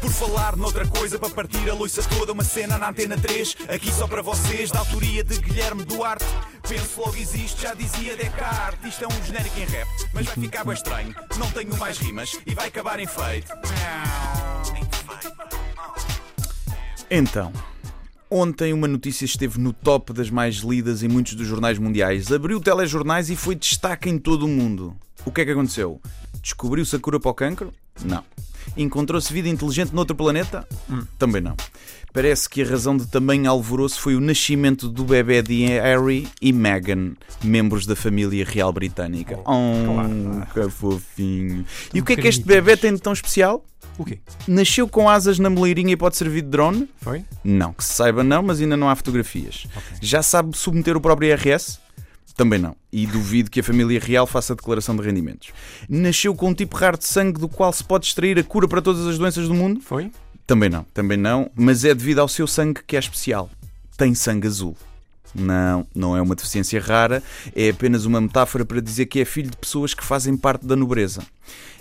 Por falar noutra coisa, para partir a loiça toda, uma cena na antena 3, aqui só para vocês, da autoria de Guilherme Duarte. Penso logo existe, já dizia Descartes. Isto é um genérico em rap, mas vai ficar bem estranho. Não tenho mais rimas e vai acabar em feito. Então, ontem uma notícia esteve no top das mais lidas em muitos dos jornais mundiais. Abriu telejornais e foi destaque em todo o mundo. O que é que aconteceu? Descobriu-se a cura para o cancro? Não. Encontrou-se vida inteligente noutro planeta? Hum, também não. Parece que a razão de tamanho alvoroço foi o nascimento do bebê de Harry e Meghan, membros da família real britânica. Oh, oh que fofinho. E o que é que este bebê tem de tão especial? O quê? Nasceu com asas na moleirinha e pode servir de drone? Foi? Não, que se saiba não, mas ainda não há fotografias. Já sabe submeter o próprio IRS? Também não. E duvido que a família real faça declaração de rendimentos. Nasceu com um tipo raro de sangue do qual se pode extrair a cura para todas as doenças do mundo? Foi? Também não, também não, mas é devido ao seu sangue que é especial. Tem sangue azul. Não, não é uma deficiência rara, é apenas uma metáfora para dizer que é filho de pessoas que fazem parte da nobreza.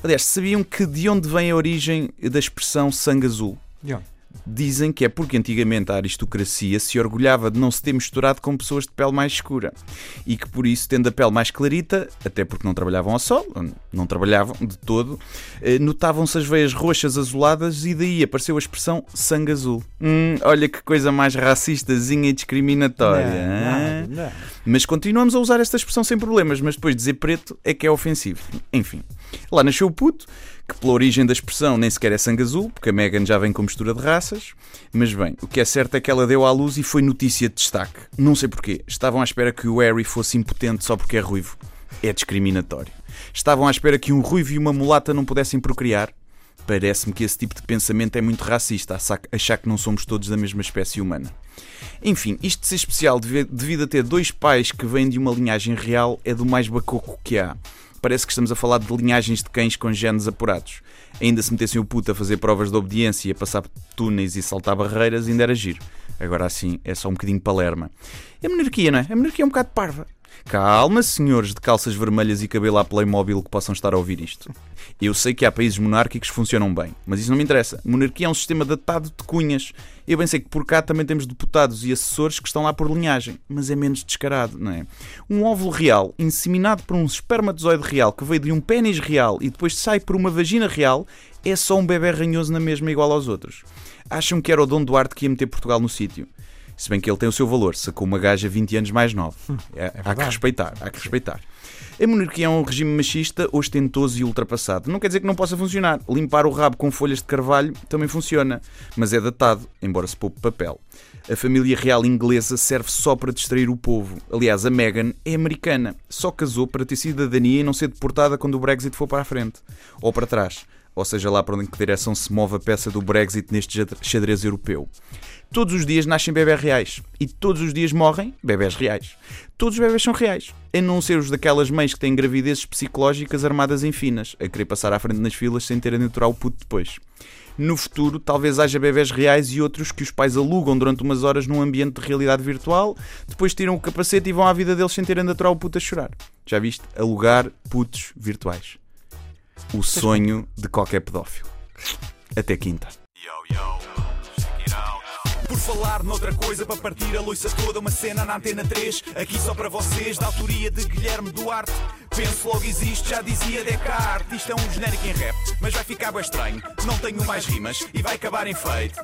Aliás, sabiam que de onde vem a origem da expressão sangue azul? De onde? Dizem que é porque antigamente a aristocracia se orgulhava de não se ter misturado com pessoas de pele mais escura e que por isso, tendo a pele mais clarita, até porque não trabalhavam ao sol, não trabalhavam de todo, eh, notavam-se as veias roxas azuladas e daí apareceu a expressão sangue azul. Hum, olha que coisa mais racistazinha e discriminatória. Não, não, não. Mas continuamos a usar esta expressão sem problemas, mas depois dizer preto é que é ofensivo. Enfim, lá nasceu o puto que pela origem da expressão nem sequer é sangue azul, porque a Megan já vem com mistura de raças. Mas bem, o que é certo é que ela deu à luz e foi notícia de destaque. Não sei porquê. Estavam à espera que o Harry fosse impotente só porque é ruivo. É discriminatório. Estavam à espera que um ruivo e uma mulata não pudessem procriar. Parece-me que esse tipo de pensamento é muito racista, achar que não somos todos da mesma espécie humana. Enfim, isto de ser especial devido a ter dois pais que vêm de uma linhagem real é do mais bacoco que há parece que estamos a falar de linhagens de cães com genes apurados. Ainda se metessem o puto a fazer provas de obediência e a passar túneis e saltar barreiras, ainda era giro. Agora assim, é só um bocadinho palerma. É monarquia, não é? A monarquia é um bocado parva. Calma, senhores de calças vermelhas e cabelo à Playmobil que possam estar a ouvir isto. Eu sei que há países monárquicos que funcionam bem, mas isso não me interessa. Monarquia é um sistema datado de cunhas. Eu bem sei que por cá também temos deputados e assessores que estão lá por linhagem, mas é menos descarado, não é? Um óvulo real, inseminado por um espermatozoide real que veio de um pênis real e depois sai por uma vagina real, é só um bebê ranhoso na mesma igual aos outros. Acham que era o Dom Duarte que ia meter Portugal no sítio? Se bem que ele tem o seu valor, sacou uma gaja 20 anos mais nova. Hum, é, é há que respeitar, há que respeitar. A monarquia é um regime machista, ostentoso e ultrapassado. Não quer dizer que não possa funcionar. Limpar o rabo com folhas de carvalho também funciona, mas é datado, embora se poupe papel. A família real inglesa serve só para distrair o povo. Aliás, a Meghan é americana. Só casou para ter cidadania e não ser deportada quando o Brexit for para a frente. Ou para trás. Ou seja, lá para onde que direção se move a peça do Brexit neste xadrez europeu. Todos os dias nascem bebés reais e todos os dias morrem bebés reais. Todos os bebés são reais, a não ser os daquelas mães que têm gravidezes psicológicas armadas em finas, a querer passar à frente nas filas sem terem de aturar o puto depois. No futuro, talvez haja bebés reais e outros que os pais alugam durante umas horas num ambiente de realidade virtual, depois tiram o capacete e vão à vida deles sem terem de aturar o puto a chorar. Já viste? Alugar putos virtuais. O sonho de qualquer pedófilo. Até quinta. Por falar noutra coisa, para partir a loiça toda, uma cena na antena 3, aqui só para vocês, da autoria de Guilherme Duarte. Penso logo existe, já dizia Descartes. Isto é um genérico em rap, mas vai ficar bem estranho. Não tenho mais rimas e vai acabar em feito.